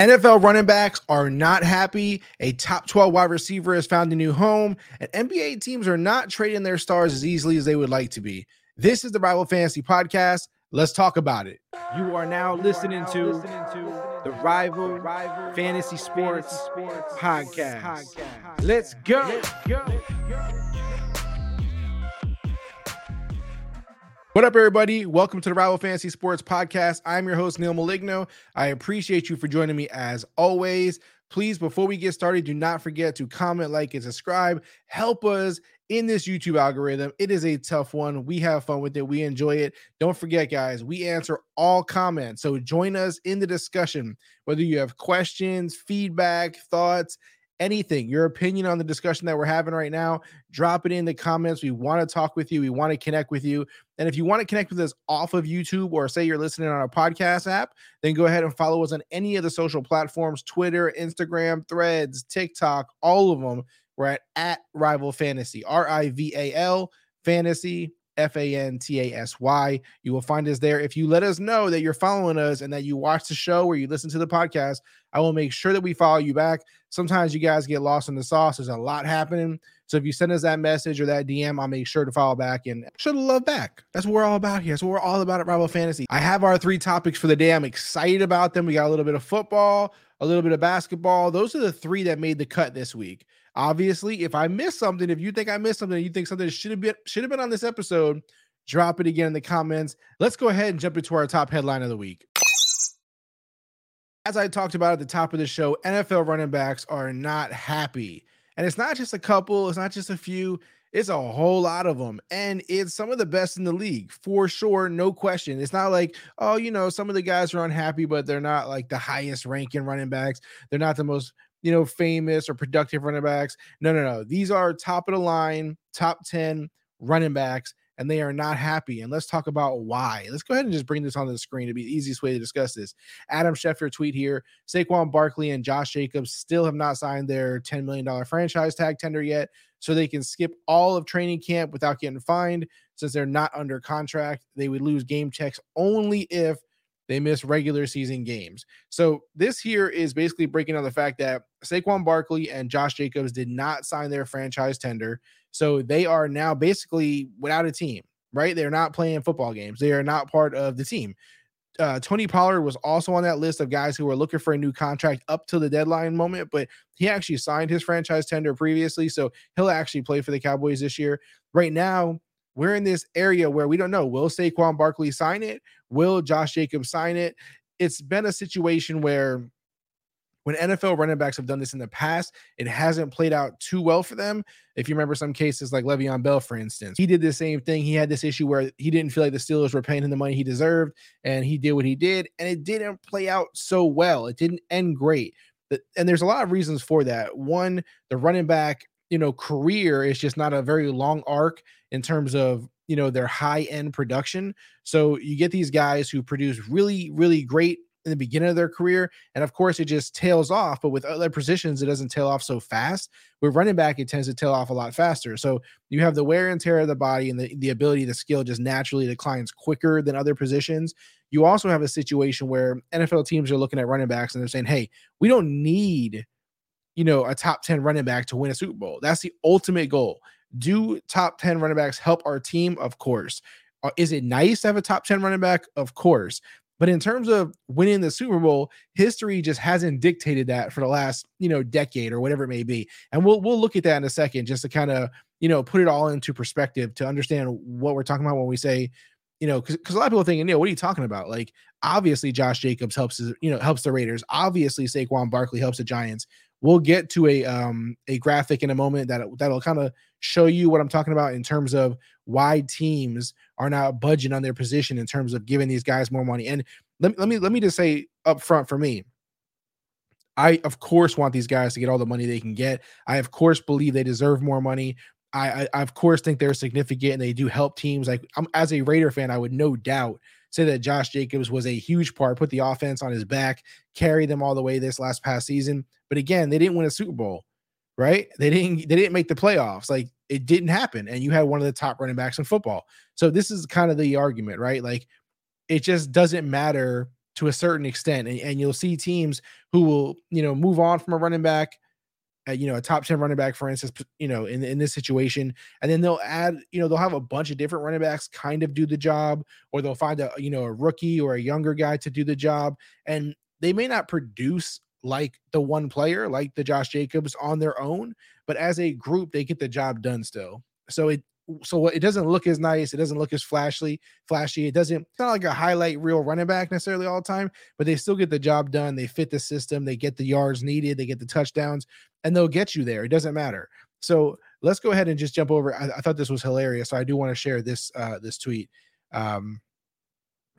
NFL running backs are not happy. A top 12 wide receiver has found a new home, and NBA teams are not trading their stars as easily as they would like to be. This is the Rival Fantasy Podcast. Let's talk about it. You are now listening to the Rival Fantasy Sports Podcast. Let's go. What up, everybody? Welcome to the Rival Fantasy Sports Podcast. I'm your host, Neil Maligno. I appreciate you for joining me as always. Please, before we get started, do not forget to comment, like, and subscribe. Help us in this YouTube algorithm. It is a tough one. We have fun with it. We enjoy it. Don't forget, guys, we answer all comments. So join us in the discussion, whether you have questions, feedback, thoughts, anything, your opinion on the discussion that we're having right now, drop it in the comments. We want to talk with you. We want to connect with you. And if you want to connect with us off of YouTube or say you're listening on a podcast app, then go ahead and follow us on any of the social platforms Twitter, Instagram, Threads, TikTok, all of them. We're at, at Rival Fantasy, R I V A L Fantasy. F A N T A S Y. You will find us there. If you let us know that you're following us and that you watch the show or you listen to the podcast, I will make sure that we follow you back. Sometimes you guys get lost in the sauce. There's a lot happening. So if you send us that message or that DM, I'll make sure to follow back and show the love back. That's what we're all about here. That's what we're all about at Rival Fantasy. I have our three topics for the day. I'm excited about them. We got a little bit of football, a little bit of basketball. Those are the three that made the cut this week. Obviously, if I missed something, if you think I missed something, you think something should have been should have been on this episode, drop it again in the comments. Let's go ahead and jump into our top headline of the week. As I talked about at the top of the show, NFL running backs are not happy. And it's not just a couple, it's not just a few, it's a whole lot of them. And it's some of the best in the league for sure, no question. It's not like, oh, you know, some of the guys are unhappy, but they're not like the highest ranking running backs. They're not the most, you know, famous or productive running backs. No, no, no. These are top of the line, top 10 running backs and they are not happy. And let's talk about why. Let's go ahead and just bring this onto the screen to be the easiest way to discuss this. Adam Schefter tweet here Saquon Barkley and Josh Jacobs still have not signed their $10 million franchise tag tender yet, so they can skip all of training camp without getting fined. Since they're not under contract, they would lose game checks only if they miss regular season games. So this here is basically breaking down the fact that Saquon Barkley and Josh Jacobs did not sign their franchise tender. So they are now basically without a team, right? They're not playing football games. They are not part of the team. Uh, Tony Pollard was also on that list of guys who were looking for a new contract up to the deadline moment, but he actually signed his franchise tender previously, so he'll actually play for the Cowboys this year. Right now, we're in this area where we don't know will Saquon Barkley sign it? Will Josh Jacobs sign it? It's been a situation where when NFL running backs have done this in the past, it hasn't played out too well for them. If you remember some cases like Le'Veon Bell, for instance, he did the same thing. He had this issue where he didn't feel like the Steelers were paying him the money he deserved, and he did what he did, and it didn't play out so well. It didn't end great. And there's a lot of reasons for that. One, the running back, you know, career is just not a very long arc in terms of you know their high end production. So you get these guys who produce really, really great in the beginning of their career. And of course, it just tails off. But with other positions, it doesn't tail off so fast. With running back, it tends to tail off a lot faster. So you have the wear and tear of the body and the, the ability to skill just naturally declines quicker than other positions. You also have a situation where NFL teams are looking at running backs and they're saying, hey, we don't need, you know, a top 10 running back to win a Super Bowl. That's the ultimate goal. Do top 10 running backs help our team? Of course. Uh, is it nice to have a top 10 running back? Of course. But in terms of winning the Super Bowl, history just hasn't dictated that for the last, you know, decade or whatever it may be. And we'll we'll look at that in a second just to kind of, you know, put it all into perspective to understand what we're talking about when we say, you know, because a lot of people think, Neil, what are you talking about? Like, obviously, Josh Jacobs helps, you know, helps the Raiders. Obviously, Saquon Barkley helps the Giants. We'll get to a um a graphic in a moment that that'll kind of show you what I'm talking about in terms of why teams are not budging on their position in terms of giving these guys more money. And let, let me let me just say up front for me, I of course want these guys to get all the money they can get. I of course believe they deserve more money. I, I, of course think they're significant and they do help teams. Like I'm as a Raider fan, I would no doubt say that Josh Jacobs was a huge part, put the offense on his back, carry them all the way this last past season. But again, they didn't win a Super Bowl right? They didn't they didn't make the playoffs. Like it didn't happen. And you had one of the top running backs in football. So this is kind of the argument, right? Like it just doesn't matter to a certain extent. And, and you'll see teams who will, you know, move on from a running back, uh, you know, a top 10 running back, for instance, you know, in, in this situation. And then they'll add, you know, they'll have a bunch of different running backs kind of do the job, or they'll find a, you know, a rookie or a younger guy to do the job. And they may not produce like the one player, like the Josh Jacobs on their own, but as a group, they get the job done still. So it so it doesn't look as nice. It doesn't look as flashy. Flashy. It doesn't. It's not like a highlight reel running back necessarily all the time, but they still get the job done. They fit the system. They get the yards needed. They get the touchdowns, and they'll get you there. It doesn't matter. So let's go ahead and just jump over. I, I thought this was hilarious, so I do want to share this uh, this tweet. Um,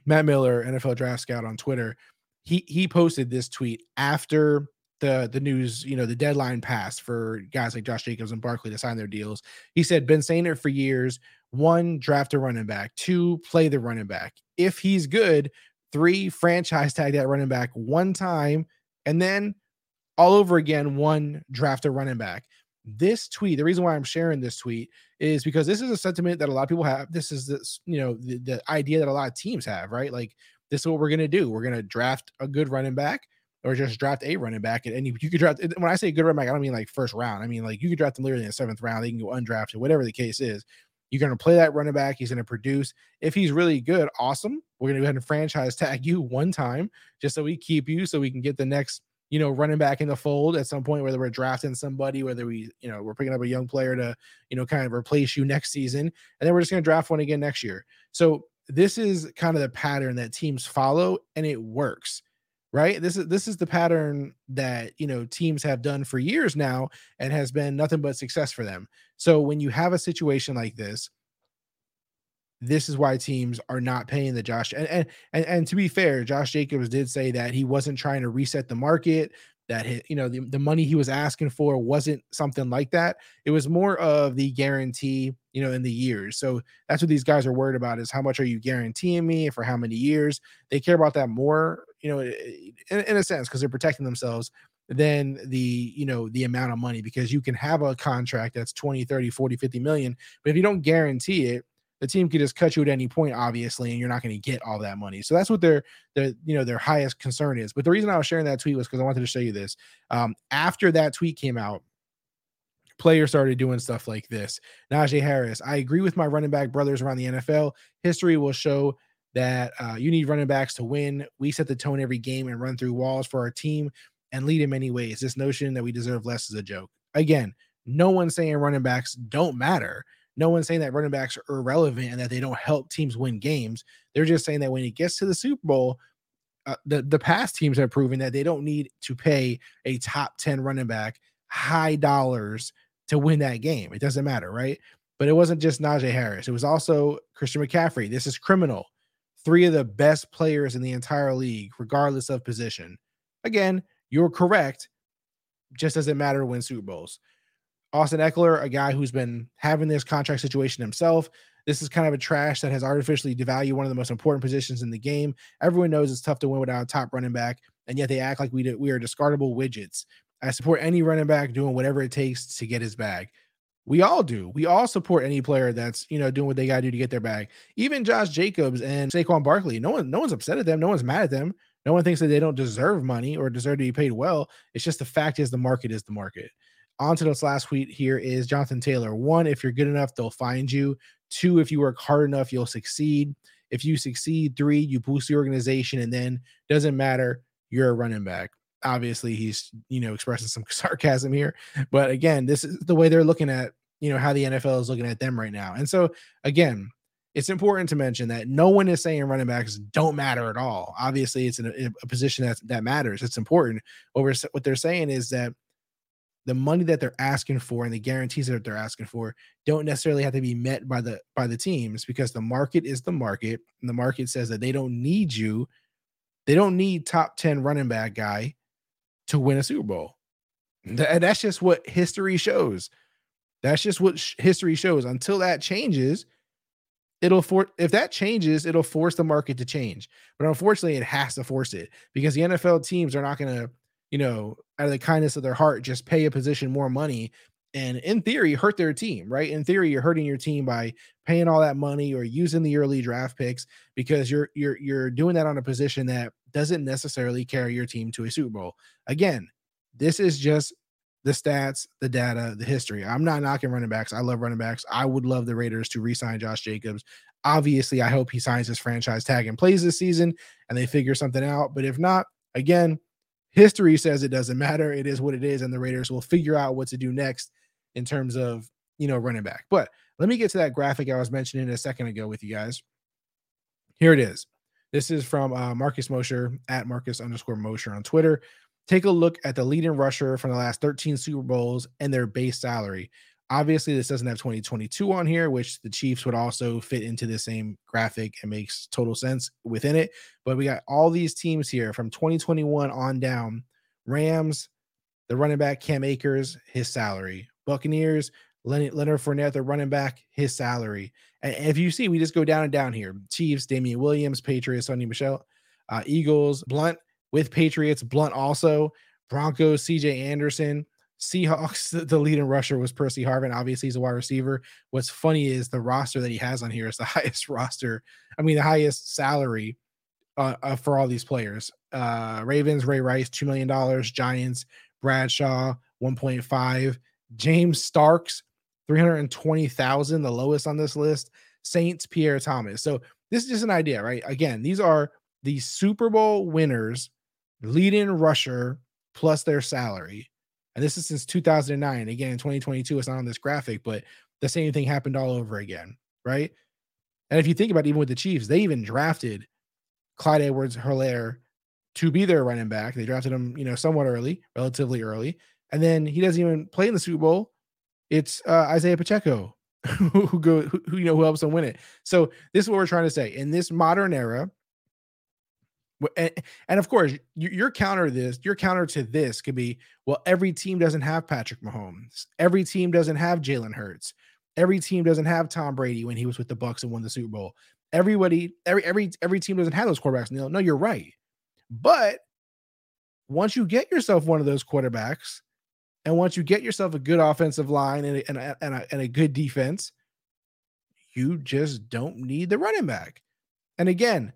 Matt Miller, NFL Draft Scout on Twitter, he he posted this tweet after the the news, you know, the deadline passed for guys like Josh Jacobs and Barkley to sign their deals. He said, been saying it for years. One, draft a running back. Two, play the running back. If he's good, three, franchise tag that running back one time, and then all over again, one draft a running back. This tweet, the reason why I'm sharing this tweet is because this is a sentiment that a lot of people have. This is this, you know, the, the idea that a lot of teams have, right? Like, this is what we're gonna do. We're gonna draft a good running back or just draft a running back. And, you, you could draft when I say good running back, I don't mean like first round. I mean like you could draft them literally in the seventh round. They can go undrafted, whatever the case is. You're going to play that running back. He's going to produce. If he's really good, awesome. We're going to go ahead and franchise tag you one time just so we keep you so we can get the next, you know, running back in the fold at some point, whether we're drafting somebody, whether we, you know, we're picking up a young player to, you know, kind of replace you next season. And then we're just going to draft one again next year. So this is kind of the pattern that teams follow and it works right? This is this is the pattern that you know teams have done for years now and has been nothing but success for them. So when you have a situation like this this is why teams are not paying the Josh and and and, and to be fair Josh Jacobs did say that he wasn't trying to reset the market that hit, you know the, the money he was asking for wasn't something like that. It was more of the guarantee you know in the years. So that's what these guys are worried about is how much are you guaranteeing me for how many years? They care about that more you know in, in a sense because they're protecting themselves than the you know the amount of money because you can have a contract that's 20 30 40 50 million but if you don't guarantee it the team could just cut you at any point, obviously, and you're not going to get all that money. So that's what their their you know their highest concern is. But the reason I was sharing that tweet was because I wanted to show you this. Um, after that tweet came out, players started doing stuff like this. Najee Harris, I agree with my running back brothers around the NFL. History will show that uh, you need running backs to win. We set the tone every game and run through walls for our team and lead in many ways. This notion that we deserve less is a joke. Again, no one's saying running backs don't matter no one's saying that running backs are irrelevant and that they don't help teams win games. They're just saying that when it gets to the Super Bowl, uh, the the past teams have proven that they don't need to pay a top 10 running back high dollars to win that game. It doesn't matter, right? But it wasn't just Najee Harris. It was also Christian McCaffrey. This is criminal. Three of the best players in the entire league, regardless of position. Again, you're correct. Just doesn't matter win Super Bowls. Austin Ekeler, a guy who's been having this contract situation himself. This is kind of a trash that has artificially devalued one of the most important positions in the game. Everyone knows it's tough to win without a top running back, and yet they act like we do, we are discardable widgets. I support any running back doing whatever it takes to get his bag. We all do. We all support any player that's you know doing what they got to do to get their bag. Even Josh Jacobs and Saquon Barkley. No one, no one's upset at them. No one's mad at them. No one thinks that they don't deserve money or deserve to be paid well. It's just the fact is the market is the market on to this last tweet here is Jonathan Taylor. One, if you're good enough, they'll find you. Two, if you work hard enough, you'll succeed. If you succeed, three, you boost the organization, and then doesn't matter, you're a running back. Obviously, he's you know expressing some sarcasm here, but again, this is the way they're looking at you know how the NFL is looking at them right now. And so again, it's important to mention that no one is saying running backs don't matter at all. Obviously, it's a, a position that that matters. It's important. What, we're, what they're saying is that the money that they're asking for and the guarantees that they're asking for don't necessarily have to be met by the by the teams because the market is the market and the market says that they don't need you they don't need top 10 running back guy to win a super bowl. And that's just what history shows. That's just what sh- history shows. Until that changes it'll for if that changes it'll force the market to change. But unfortunately it has to force it because the nfl teams are not going to you know, out of the kindness of their heart, just pay a position more money and in theory hurt their team, right? In theory, you're hurting your team by paying all that money or using the early draft picks because you're you're you're doing that on a position that doesn't necessarily carry your team to a Super Bowl. Again, this is just the stats, the data, the history. I'm not knocking running backs. I love running backs. I would love the Raiders to re-sign Josh Jacobs. Obviously, I hope he signs his franchise tag and plays this season and they figure something out. But if not, again, history says it doesn't matter. It is what it is, and the Raiders will figure out what to do next in terms of you know running back. But let me get to that graphic I was mentioning a second ago with you guys. Here it is. This is from uh, Marcus Mosher at Marcus underscore Mosher on Twitter. Take a look at the leading rusher from the last 13 Super Bowls and their base salary. Obviously, this doesn't have 2022 on here, which the Chiefs would also fit into the same graphic and makes total sense within it. But we got all these teams here from 2021 on down Rams, the running back Cam Akers, his salary. Buccaneers, Leonard, Leonard Fournette, the running back, his salary. And if you see, we just go down and down here. Chiefs, Damien Williams, Patriots, Sony Michel, uh, Eagles, Blount with Patriots, Blount also, Broncos, CJ Anderson, Seahawks, the, the leading rusher was Percy Harvin. Obviously, he's a wide receiver. What's funny is the roster that he has on here is the highest roster. I mean, the highest salary uh, uh, for all these players. Uh, Ravens, Ray Rice, $2 million. Giants, Bradshaw, 1.5. James Starks, 320,000, the lowest on this list. Saints, Pierre Thomas. So this is just an idea, right? Again, these are the Super Bowl winners, leading rusher plus their salary and this is since 2009. Again, in 2022, it's not on this graphic, but the same thing happened all over again, right? And if you think about it, even with the Chiefs, they even drafted Clyde Edwards Helaire to be their running back. They drafted him, you know, somewhat early, relatively early. And then he doesn't even play in the Super Bowl. It's uh, Isaiah Pacheco who go who, you know who helps them win it. So this is what we're trying to say. In this modern era, and, of course, your counter to this, your counter to this could be, well, every team doesn't have Patrick Mahomes. Every team doesn't have Jalen Hurts. Every team doesn't have Tom Brady when he was with the Bucs and won the Super Bowl. Everybody, every every every team doesn't have those quarterbacks. No, no, you're right. But once you get yourself one of those quarterbacks, and once you get yourself a good offensive line and a, and a, and a, and a good defense, you just don't need the running back. And again,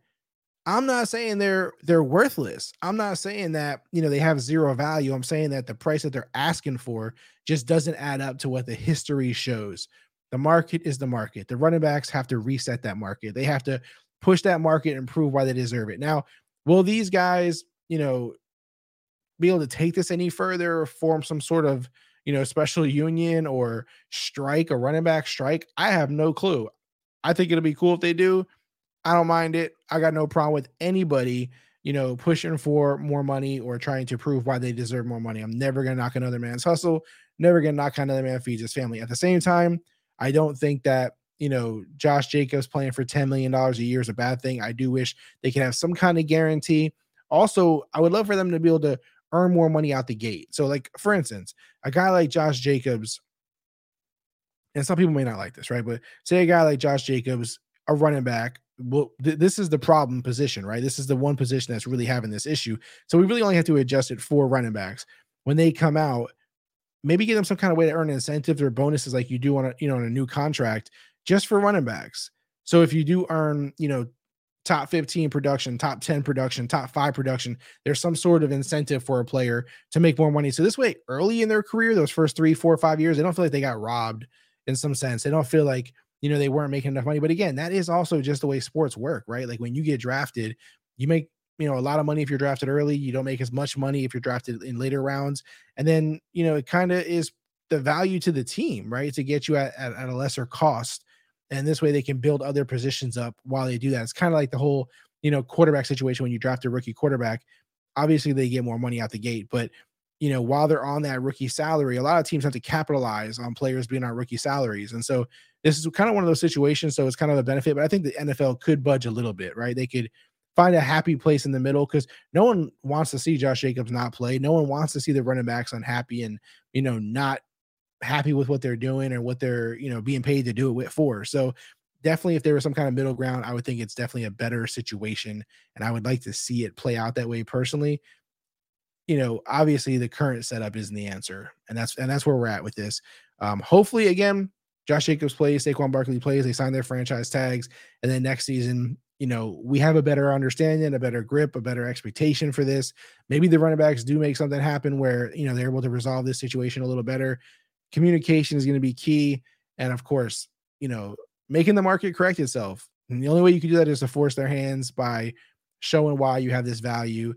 I'm not saying they're they're worthless. I'm not saying that, you know, they have zero value. I'm saying that the price that they're asking for just doesn't add up to what the history shows. The market is the market. The running backs have to reset that market. They have to push that market and prove why they deserve it. Now, will these guys, you know, be able to take this any further or form some sort of, you know, special union or strike a running back strike? I have no clue. I think it'll be cool if they do. I don't mind it. I got no problem with anybody, you know, pushing for more money or trying to prove why they deserve more money. I'm never gonna knock another man's hustle, never gonna knock another man feeds his family. At the same time, I don't think that you know Josh Jacobs playing for $10 million a year is a bad thing. I do wish they could have some kind of guarantee. Also, I would love for them to be able to earn more money out the gate. So, like for instance, a guy like Josh Jacobs, and some people may not like this, right? But say a guy like Josh Jacobs, a running back, well, th- this is the problem position, right? This is the one position that's really having this issue. So we really only have to adjust it for running backs when they come out. Maybe give them some kind of way to earn incentives or bonuses like you do on a you know on a new contract just for running backs. So if you do earn you know top 15 production, top 10 production, top five production, there's some sort of incentive for a player to make more money. So this way, early in their career, those first three, four, five years, they don't feel like they got robbed in some sense. They don't feel like you know, they weren't making enough money. But again, that is also just the way sports work, right? Like when you get drafted, you make you know a lot of money if you're drafted early you don't make as much money if you're drafted in later rounds and then you know it kind of is the value to the team right to get you at, at, at, a lesser cost and this way they can build other positions up while they do that it's kind of like the whole you know quarterback situation when you draft a rookie quarterback obviously they get more money out the gate but you know while they're on that rookie salary a lot of teams have to capitalize on players being on rookie salaries and so this is kind of one of those situations. So it's kind of a benefit, but I think the NFL could budge a little bit, right? They could find a happy place in the middle because no one wants to see Josh Jacobs not play. No one wants to see the running backs unhappy and, you know, not happy with what they're doing or what they're, you know, being paid to do it with for. So definitely if there was some kind of middle ground, I would think it's definitely a better situation. And I would like to see it play out that way personally. You know, obviously the current setup isn't the answer. And that's and that's where we're at with this. Um, hopefully, again, Josh Jacobs plays, Saquon Barkley plays, they sign their franchise tags, and then next season, you know, we have a better understanding, a better grip, a better expectation for this. Maybe the running backs do make something happen where, you know, they're able to resolve this situation a little better. Communication is going to be key. And of course, you know, making the market correct itself. And the only way you can do that is to force their hands by showing why you have this value.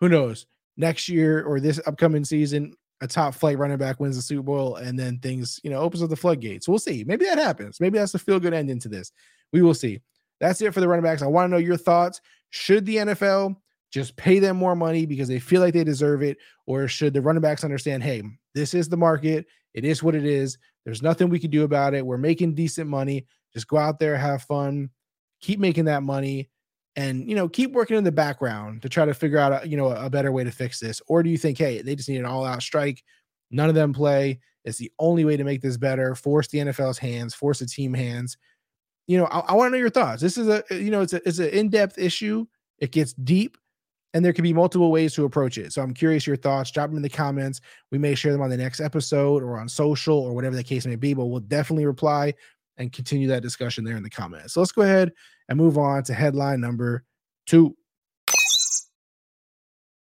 Who knows? Next year or this upcoming season, a top flight running back wins the Super Bowl, and then things, you know, opens up the floodgates. We'll see. Maybe that happens. Maybe that's a feel good ending to this. We will see. That's it for the running backs. I want to know your thoughts. Should the NFL just pay them more money because they feel like they deserve it? Or should the running backs understand, hey, this is the market? It is what it is. There's nothing we can do about it. We're making decent money. Just go out there, have fun, keep making that money, and you know, keep working in the background to try to figure out a, you know a better way to fix this. Or do you think, hey, they just need an all-out strike? None of them play. It's the only way to make this better. Force the NFL's hands, force the team hands. You know, I, I want to know your thoughts. This is a you know, it's a it's an in-depth issue. It gets deep and there could be multiple ways to approach it. So I'm curious your thoughts. Drop them in the comments. We may share them on the next episode or on social or whatever the case may be, but we'll definitely reply and continue that discussion there in the comments. So let's go ahead and move on to headline number two.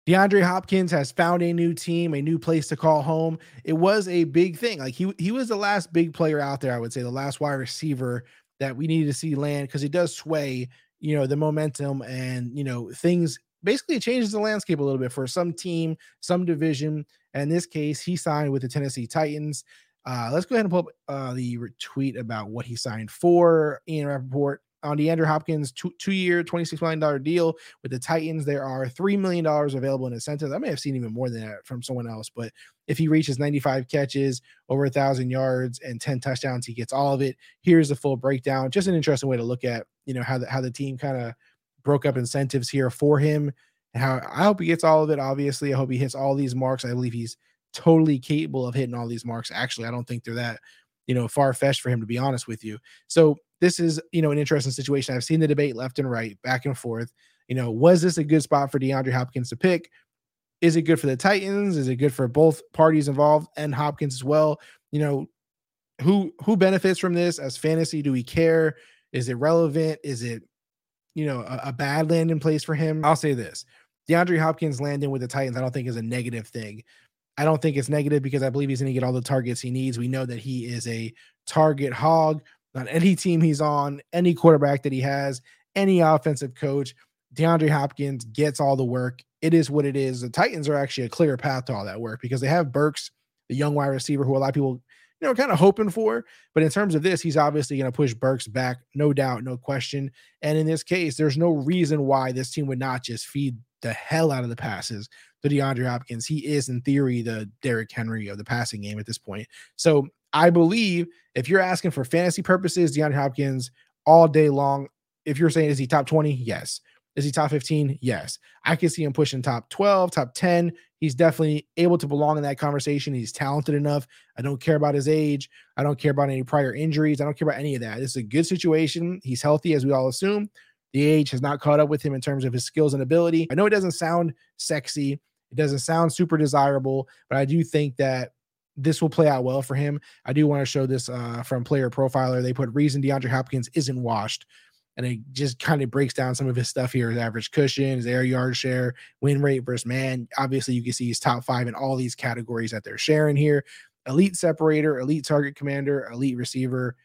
DeAndre Hopkins has found a new team, a new place to call home. It was a big thing. Like he he was the last big player out there, I would say, the last wide receiver that we needed to see land because it does sway, you know, the momentum and you know things basically it changes the landscape a little bit for some team, some division. And in this case, he signed with the Tennessee Titans. Uh, let's go ahead and pull up uh, the tweet about what he signed for. Ian Rapoport on DeAndre Hopkins, two, two year, $26 million deal with the Titans. There are $3 million available in incentives. I may have seen even more than that from someone else, but if he reaches 95 catches, over a thousand yards, and 10 touchdowns, he gets all of it. Here's the full breakdown. Just an interesting way to look at, you know, how the, how the team kind of broke up incentives here for him. And how I hope he gets all of it. Obviously, I hope he hits all these marks. I believe he's totally capable of hitting all these marks. Actually, I don't think they're that, you know, far fetched for him to be honest with you. So this is, you know, an interesting situation. I've seen the debate left and right, back and forth. You know, was this a good spot for DeAndre Hopkins to pick? Is it good for the Titans? Is it good for both parties involved and Hopkins as well? You know, who who benefits from this as fantasy? Do we care? Is it relevant? Is it you know, a, a bad landing place for him. I'll say this DeAndre Hopkins landing with the Titans, I don't think is a negative thing. I don't think it's negative because I believe he's going to get all the targets he needs. We know that he is a target hog on any team he's on, any quarterback that he has, any offensive coach. DeAndre Hopkins gets all the work. It is what it is. The Titans are actually a clear path to all that work because they have Burks, the young wide receiver who a lot of people you know, kind of hoping for. But in terms of this, he's obviously going to push Burks back, no doubt, no question. And in this case, there's no reason why this team would not just feed the hell out of the passes to DeAndre Hopkins. He is, in theory, the Derrick Henry of the passing game at this point. So I believe if you're asking for fantasy purposes, DeAndre Hopkins all day long. If you're saying is he top 20? Yes. Is he top 15? Yes. I can see him pushing top 12, top 10. He's definitely able to belong in that conversation. He's talented enough. I don't care about his age. I don't care about any prior injuries. I don't care about any of that. This is a good situation. He's healthy, as we all assume. The age has not caught up with him in terms of his skills and ability. I know it doesn't sound sexy, it doesn't sound super desirable, but I do think that this will play out well for him. I do want to show this uh, from Player Profiler. They put reason DeAndre Hopkins isn't washed and it just kind of breaks down some of his stuff here his average cushion, his air yard share, win rate versus man. Obviously, you can see he's top five in all these categories that they're sharing here elite separator, elite target commander, elite receiver,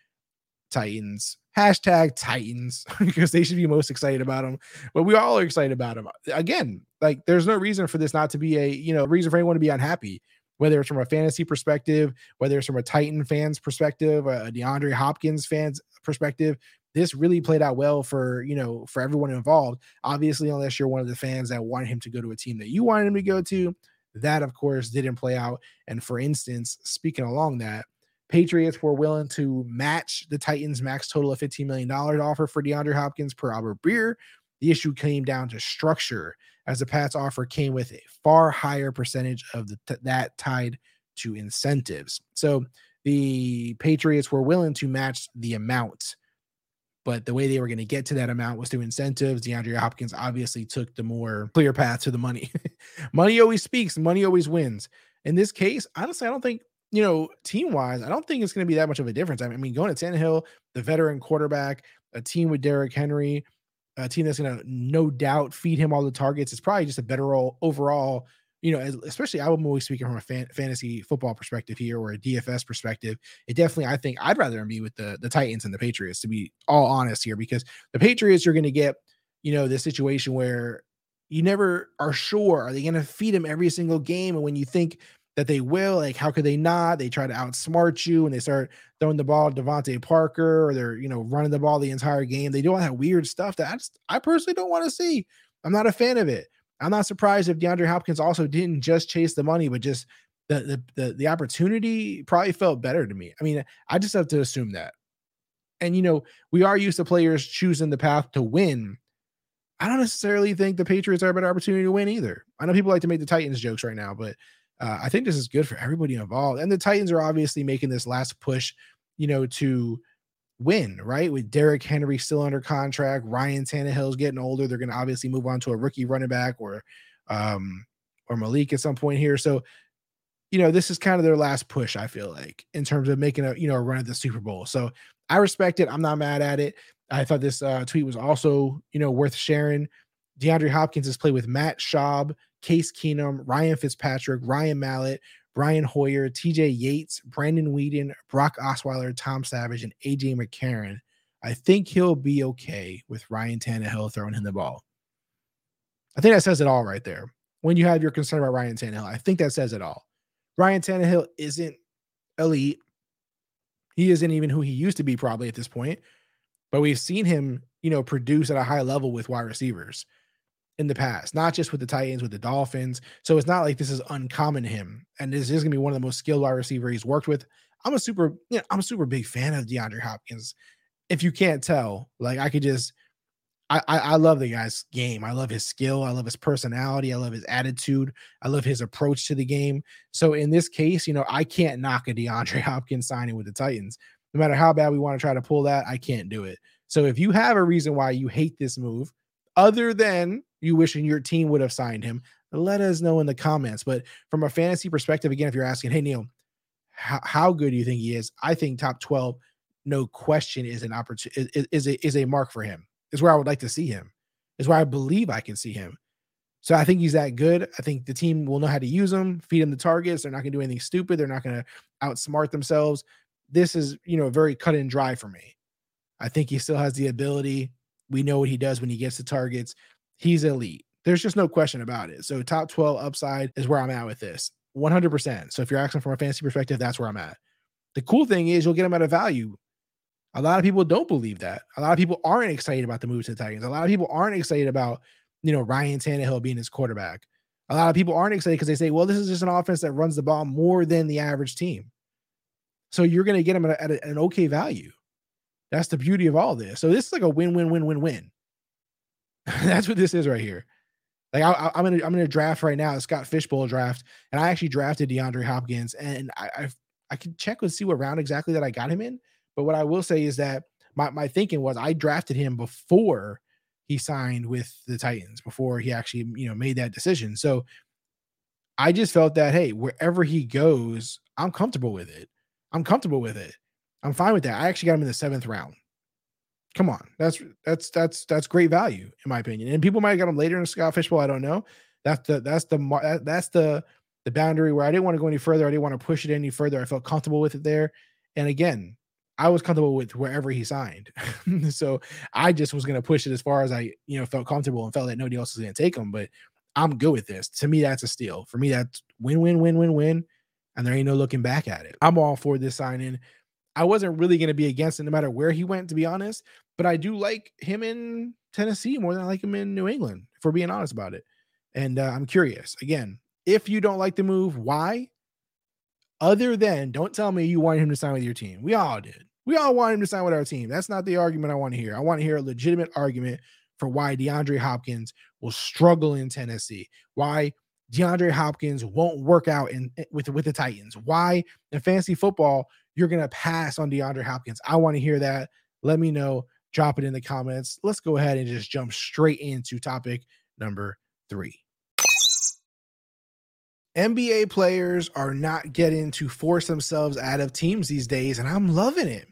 Titans. Hashtag Titans because they should be most excited about him. But we all are excited about him. Again, like there's no reason for this not to be a, you know, reason for anyone to be unhappy, whether it's from a fantasy perspective, whether it's from a Titan fans perspective, a DeAndre Hopkins fans perspective this really played out well for you know for everyone involved. Obviously, unless you're one of the fans that wanted him to go to a team that you wanted him to go to, that of course didn't play out. And for instance, speaking along that, Patriots were willing to match the Titans' max total of $15 million offer for DeAndre Hopkins per Albert Breer. The issue came down to structure, as the Pats offer came with a far higher percentage of the, that tied to incentives. So the Patriots were willing to match the amount but the way they were going to get to that amount was through incentives. DeAndre Hopkins obviously took the more clear path to the money. money always speaks, money always wins. In this case, honestly, I don't think you know, team wise, I don't think it's going to be that much of a difference. I mean, going to Tannehill, the veteran quarterback, a team with Derrick Henry, a team that's going to no doubt feed him all the targets. It's probably just a better overall, you know, especially I'm always speaking from a fan, fantasy football perspective here or a DFS perspective. It definitely, I think I'd rather be with the, the Titans and the Patriots to be all honest here because the Patriots, you're going to get, you know, this situation where you never are sure are they going to feed him every single game and when you think that they will. Like, how could they not? They try to outsmart you and they start throwing the ball to DeVante Parker or they're, you know, running the ball the entire game. They do all that weird stuff that I, just, I personally don't want to see. I'm not a fan of it. I'm not surprised if DeAndre Hopkins also didn't just chase the money, but just the, the the the opportunity probably felt better to me. I mean, I just have to assume that. And you know, we are used to players choosing the path to win. I don't necessarily think the Patriots are a better opportunity to win either. I know people like to make the Titans jokes right now, but uh, I think this is good for everybody involved. And the Titans are obviously making this last push, you know, to win, right? With Derrick Henry still under contract, Ryan Tannehill's getting older. They're going to obviously move on to a rookie running back or um or Malik at some point here. So, you know, this is kind of their last push, I feel like, in terms of making a, you know, a run at the Super Bowl. So I respect it. I'm not mad at it. I thought this uh, tweet was also, you know, worth sharing. DeAndre Hopkins has played with Matt Schaub, Case Keenum, Ryan Fitzpatrick, Ryan Mallett, Brian Hoyer, TJ Yates, Brandon Weeden, Brock Osweiler, Tom Savage, and AJ McCarron. I think he'll be okay with Ryan Tannehill throwing him the ball. I think that says it all right there. When you have your concern about Ryan Tannehill, I think that says it all. Ryan Tannehill isn't elite. He isn't even who he used to be, probably at this point. But we've seen him, you know, produce at a high level with wide receivers in the past, not just with the Titans, with the Dolphins. So it's not like this is uncommon to him. And this is gonna be one of the most skilled wide receiver he's worked with. I'm a super, you know, I'm a super big fan of DeAndre Hopkins. If you can't tell, like I could just I, I, I love the guy's game. I love his skill. I love his personality. I love his attitude. I love his approach to the game. So in this case, you know, I can't knock a DeAndre Hopkins signing with the Titans. No matter how bad we want to try to pull that, I can't do it. So if you have a reason why you hate this move, other than you wishing your team would have signed him, let us know in the comments. But from a fantasy perspective, again, if you're asking, hey Neil, how, how good do you think he is? I think top 12, no question, is an opportunity is, is a is a mark for him. Is where I would like to see him. Is where I believe I can see him. So I think he's that good. I think the team will know how to use him, feed him the targets. They're not going to do anything stupid. They're not going to outsmart themselves. This is, you know, very cut and dry for me. I think he still has the ability. We know what he does when he gets the targets he's elite. There's just no question about it. So top 12 upside is where I'm at with this. 100%. So if you're asking from a fantasy perspective, that's where I'm at. The cool thing is you'll get him at a value. A lot of people don't believe that. A lot of people aren't excited about the move to the Titans. A lot of people aren't excited about, you know, Ryan Tannehill being his quarterback. A lot of people aren't excited because they say, well, this is just an offense that runs the ball more than the average team. So you're going to get him at, a, at an okay value. That's the beauty of all this. So this is like a win, win, win, win, win. That's what this is right here. Like I, am gonna I'm gonna draft right now, Scott Fishbowl draft, and I actually drafted DeAndre Hopkins, and I i I can check and see what round exactly that I got him in. But what I will say is that my my thinking was I drafted him before he signed with the Titans, before he actually you know made that decision. So I just felt that hey, wherever he goes, I'm comfortable with it. I'm comfortable with it. I'm fine with that. I actually got him in the seventh round. Come on, that's that's that's that's great value in my opinion. And people might have got him later in Scott Fishbowl. I don't know. That's the that's the that's the the boundary where I didn't want to go any further. I didn't want to push it any further. I felt comfortable with it there. And again, I was comfortable with wherever he signed. so I just was going to push it as far as I, you know, felt comfortable and felt that nobody else was going to take him. But I'm good with this. To me, that's a steal. For me, that's win, win, win, win, win. And there ain't no looking back at it. I'm all for this signing. I wasn't really going to be against it no matter where he went, to be honest. But I do like him in Tennessee more than I like him in New England, if we're being honest about it. And uh, I'm curious again, if you don't like the move, why? Other than don't tell me you want him to sign with your team. We all did. We all want him to sign with our team. That's not the argument I want to hear. I want to hear a legitimate argument for why DeAndre Hopkins will struggle in Tennessee. Why DeAndre Hopkins won't work out in with with the Titans. Why in fantasy football you're going to pass on DeAndre Hopkins. I want to hear that. Let me know. Drop it in the comments. Let's go ahead and just jump straight into topic number three. NBA players are not getting to force themselves out of teams these days, and I'm loving it.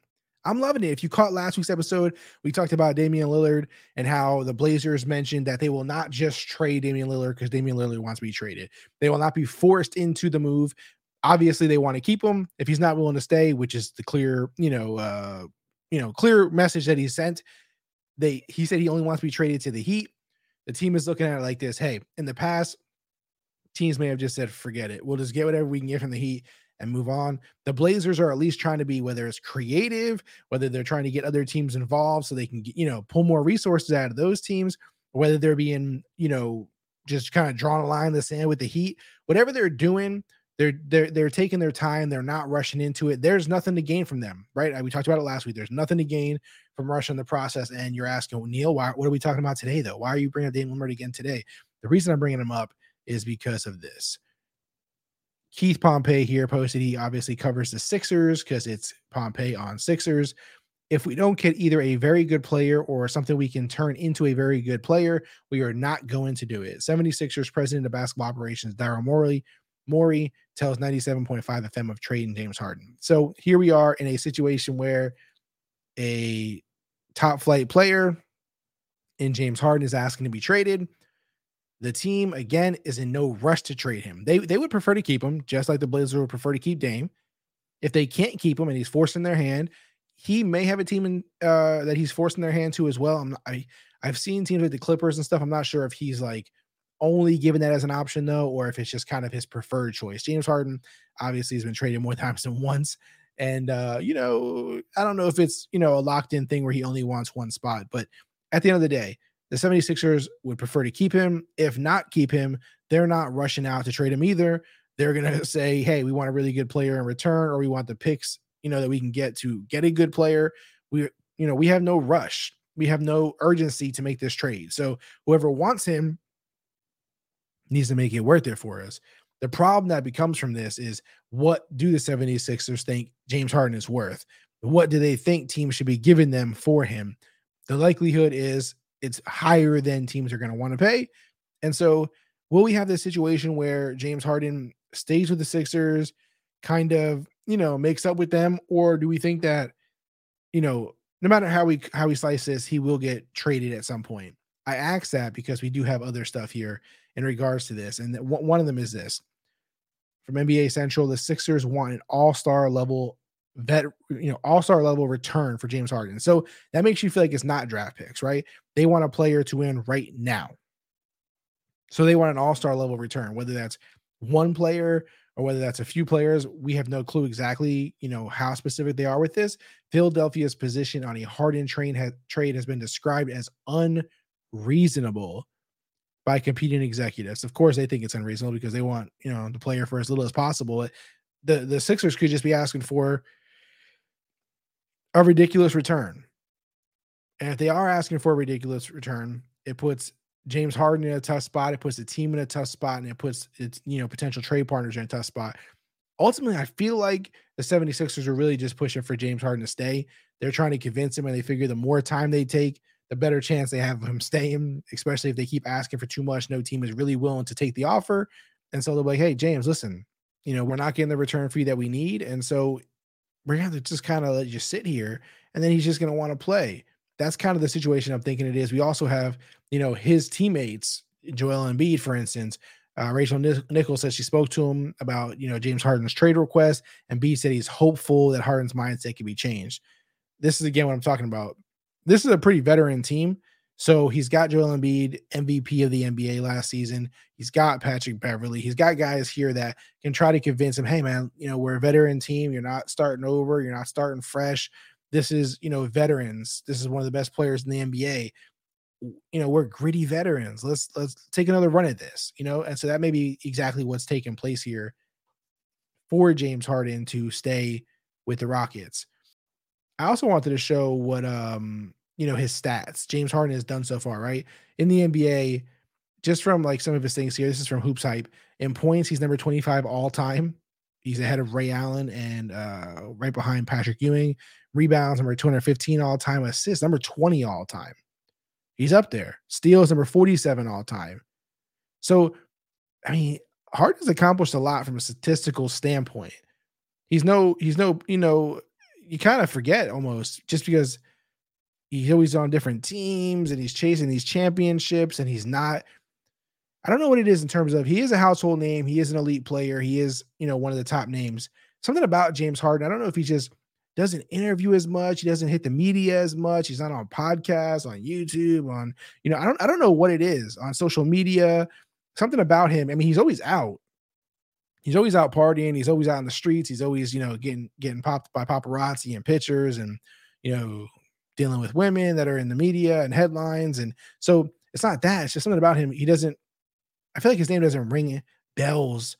I'm loving it. If you caught last week's episode, we talked about Damian Lillard and how the Blazers mentioned that they will not just trade Damian Lillard because Damian Lillard wants to be traded. They will not be forced into the move. Obviously, they want to keep him. If he's not willing to stay, which is the clear, you know, uh, you know, clear message that he sent, they he said he only wants to be traded to the Heat. The team is looking at it like this: Hey, in the past, teams may have just said, "Forget it. We'll just get whatever we can get from the Heat." and move on. The Blazers are at least trying to be whether it's creative, whether they're trying to get other teams involved so they can you know, pull more resources out of those teams, whether they're being, you know, just kind of drawing a line in the sand with the Heat. Whatever they're doing, they're they're they're taking their time. They're not rushing into it. There's nothing to gain from them, right? Uh, we talked about it last week. There's nothing to gain from rushing the process. And you're asking, well, Neil, why, what are we talking about today, though? Why are you bringing up Damian Lillard again today? The reason I'm bringing him up is because of this. Keith Pompey here posted he obviously covers the Sixers because it's Pompey on Sixers. If we don't get either a very good player or something we can turn into a very good player, we are not going to do it. 76ers president of basketball operations, Daryl Morey, Morey tells 97.5 FM of trading James Harden. So here we are in a situation where a top flight player in James Harden is asking to be traded. The team again is in no rush to trade him. They they would prefer to keep him, just like the Blazers would prefer to keep Dame. If they can't keep him and he's forcing their hand, he may have a team in uh, that he's forcing their hand to as well. I'm not, I I've seen teams with the Clippers and stuff. I'm not sure if he's like only given that as an option though, or if it's just kind of his preferred choice. James Harden obviously has been traded more times than once. And uh, you know, I don't know if it's you know a locked in thing where he only wants one spot, but at the end of the day, the 76ers would prefer to keep him. If not keep him, they're not rushing out to trade him either. They're to say, hey, we want a really good player in return, or we want the picks, you know, that we can get to get a good player. We, you know, we have no rush. We have no urgency to make this trade. So whoever wants him needs to make it worth it for us. The problem that becomes from this is what do the 76ers think James Harden is worth? What do they think teams should be giving them for him? The likelihood is it's higher than teams are going to want to pay. And so, will we have this situation where James Harden stays with the Sixers, kind of, you know, makes up with them, or do we think that, you know, no matter how we how we slice this, he will get traded at some point? I ask that because we do have other stuff here in regards to this, and one of them is this from NBA Central: the Sixers want an All Star level vet, you know, all star level return for James Harden. So that makes you feel like it's not draft picks, right? They want a player to win right now. So they want an all star level return, whether that's one player or whether that's a few players. We have no clue exactly, you know, how specific they are with this. Philadelphia's position on a Harden train has, trade has been described as unreasonable by competing executives. Of course, they think it's unreasonable because they want, you know, the player for as little as possible. The the Sixers could just be asking for a ridiculous return. And if they are asking for a ridiculous return, it puts James Harden in a tough spot. It puts the team in a tough spot, and it puts its you know potential trade partners in a tough spot. Ultimately, I feel like the 76ers are really just pushing for James Harden to stay. They're trying to convince him, and they figure the more time they take, the better chance they have of him staying, especially if they keep asking for too much. No team is really willing to take the offer. And so they're like, hey, James, listen, you know, we're not getting the return fee that we need. And so we're have to just kind of let you sit here, and then he's just gonna want to play. That's kind of the situation I'm thinking it is. We also have, you know, his teammates, Joel Embiid, for instance. Uh, Rachel Nichols says she spoke to him about, you know, James Harden's trade request, and B said he's hopeful that Harden's mindset can be changed. This is again what I'm talking about. This is a pretty veteran team. So he's got Joel Embiid, MVP of the NBA last season. He's got Patrick Beverley. He's got guys here that can try to convince him, hey, man, you know, we're a veteran team. You're not starting over. You're not starting fresh. This is, you know, veterans. This is one of the best players in the NBA. You know, we're gritty veterans. Let's let's take another run at this, you know. And so that may be exactly what's taking place here for James Harden to stay with the Rockets. I also wanted to show what um you know his stats James Harden has done so far, right? In the NBA, just from like some of his things here. This is from Hoops Hype. In points, he's number 25 all time. He's ahead of Ray Allen and uh, right behind Patrick Ewing. Rebounds number 215 all time. Assists number 20 all time. He's up there. Steals number 47 all time. So, I mean, Harden's accomplished a lot from a statistical standpoint. He's no, he's no, you know, you kind of forget almost just because he's always on different teams and he's chasing these championships and he's not. I don't know what it is in terms of he is a household name. He is an elite player. He is, you know, one of the top names. Something about James Harden. I don't know if he just doesn't interview as much. He doesn't hit the media as much. He's not on podcasts, on YouTube, on, you know, I don't I don't know what it is on social media. Something about him. I mean, he's always out. He's always out partying. He's always out in the streets. He's always, you know, getting getting popped by paparazzi and pictures and, you know, dealing with women that are in the media and headlines. And so it's not that. It's just something about him. He doesn't, I feel like his name doesn't ring bells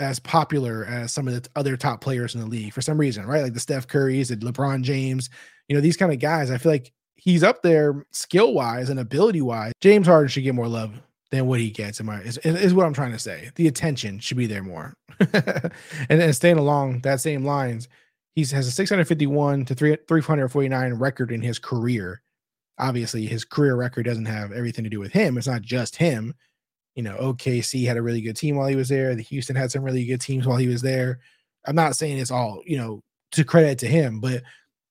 as popular as some of the other top players in the league for some reason, right? Like the Steph Currys, the LeBron James, you know, these kind of guys. I feel like he's up there skill wise and ability wise. James Harden should get more love than what he gets. In my is, is what I'm trying to say. The attention should be there more. and then staying along that same lines, he has a 651 to 3, 349 record in his career. Obviously, his career record doesn't have everything to do with him. It's not just him you know, OKC had a really good team while he was there. The Houston had some really good teams while he was there. I'm not saying it's all, you know, to credit to him, but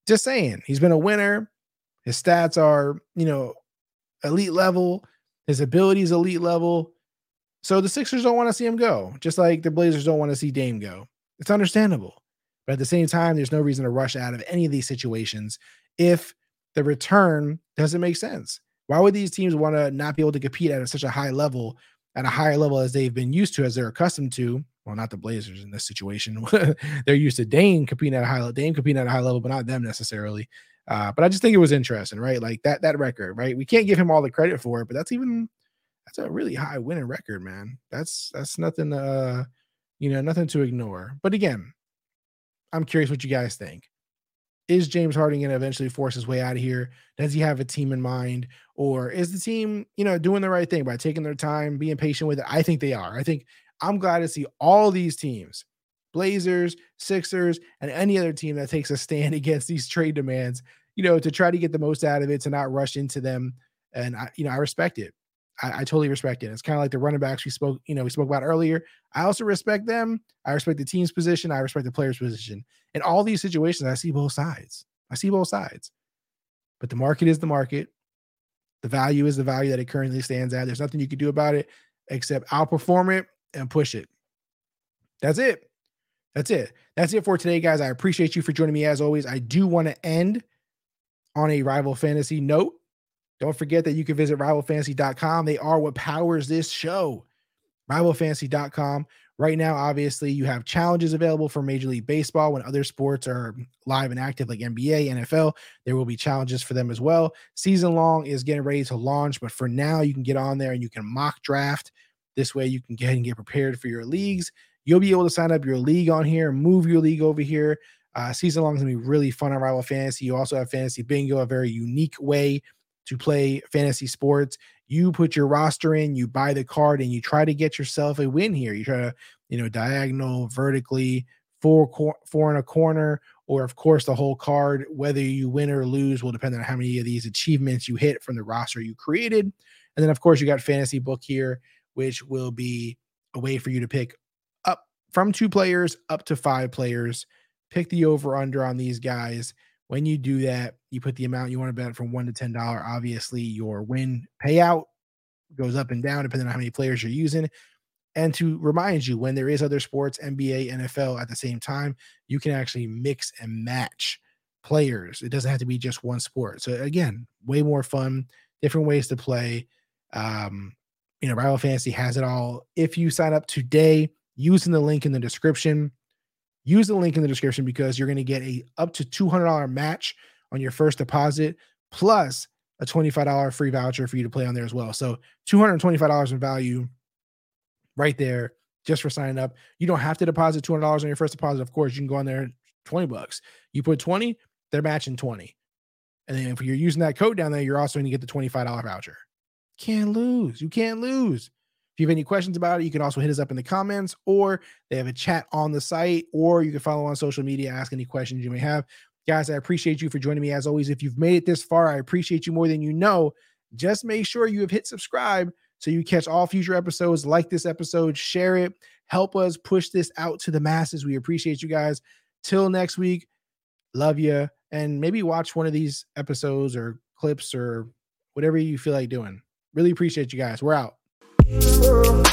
just saying he's been a winner. His stats are, you know, elite level. His abilities elite level. So the Sixers don't want to see him go, just like the Blazers don't want to see Dame go. It's understandable. But at the same time, there's no reason to rush out of any of these situations if the return doesn't make sense. Why would these teams want to not be able to compete at such a high level, at a higher level as they've been used to, as they're accustomed to? Well, not the Blazers in this situation. they're used to Dame competing at a high level, Dame competing at a high level, but not them necessarily. Uh, but I just think it was interesting, right? Like that that record, right? We can't give him all the credit for it, but that's even that's a really high winning record, man. That's that's nothing uh you know, nothing to ignore. But again, I'm curious what you guys think is James Harden going to eventually force his way out of here? Does he have a team in mind? Or is the team, you know, doing the right thing by taking their time, being patient with it? I think they are. I think I'm glad to see all these teams, Blazers, Sixers, and any other team that takes a stand against these trade demands, you know, to try to get the most out of it, to not rush into them. And I, you know, I respect it. I, I totally respect it. It's kind of like the running backs we spoke, you know, we spoke about earlier. I also respect them. I respect the team's position. I respect the player's position. In all these situations, I see both sides. I see both sides. But the market is the market. The value is the value that it currently stands at. There's nothing you can do about it except outperform it and push it. That's it. That's it. That's it for today, guys. I appreciate you for joining me as always. I do want to end on a rival fantasy note. Don't forget that you can visit rivalfantasy.com. They are what powers this show. Rivalfantasy.com. Right now, obviously, you have challenges available for Major League Baseball when other sports are live and active, like NBA, NFL. There will be challenges for them as well. Season long is getting ready to launch, but for now, you can get on there and you can mock draft. This way, you can get and get prepared for your leagues. You'll be able to sign up your league on here, move your league over here. Uh, season long is gonna be really fun on Rival Fantasy. You also have Fantasy Bingo, a very unique way to play fantasy sports. You put your roster in, you buy the card, and you try to get yourself a win here. You try to, you know, diagonal, vertically, four four in a corner, or of course the whole card. Whether you win or lose will depend on how many of these achievements you hit from the roster you created. And then of course you got fantasy book here, which will be a way for you to pick from two players up to five players. Pick the over under on these guys when you do that, you put the amount you want to bet from one to ten dollar. Obviously, your win payout goes up and down depending on how many players you're using. And to remind you, when there is other sports, NBA, NFL at the same time, you can actually mix and match players. It doesn't have to be just one sport. So again, way more fun, different ways to play. Um, you know, Rival Fantasy has it all. If you sign up today using the link in the description, use the link in the description because you're going to get a up to $200 match on your first deposit plus a $25 free voucher for you to play on there as well. So $225 in value right there just for signing up. You don't have to deposit $200 on your first deposit. Of course, you can go on there 20 bucks. You put 20, they're matching 20. And then if you're using that code down there, you're also going to get the $25 voucher. Can't lose. You can't lose you have any questions about it, you can also hit us up in the comments, or they have a chat on the site, or you can follow on social media, ask any questions you may have. Guys, I appreciate you for joining me. As always, if you've made it this far, I appreciate you more than you know. Just make sure you have hit subscribe so you catch all future episodes, like this episode, share it, help us push this out to the masses. We appreciate you guys. Till next week, love you. And maybe watch one of these episodes or clips or whatever you feel like doing. Really appreciate you guys. We're out. Oh.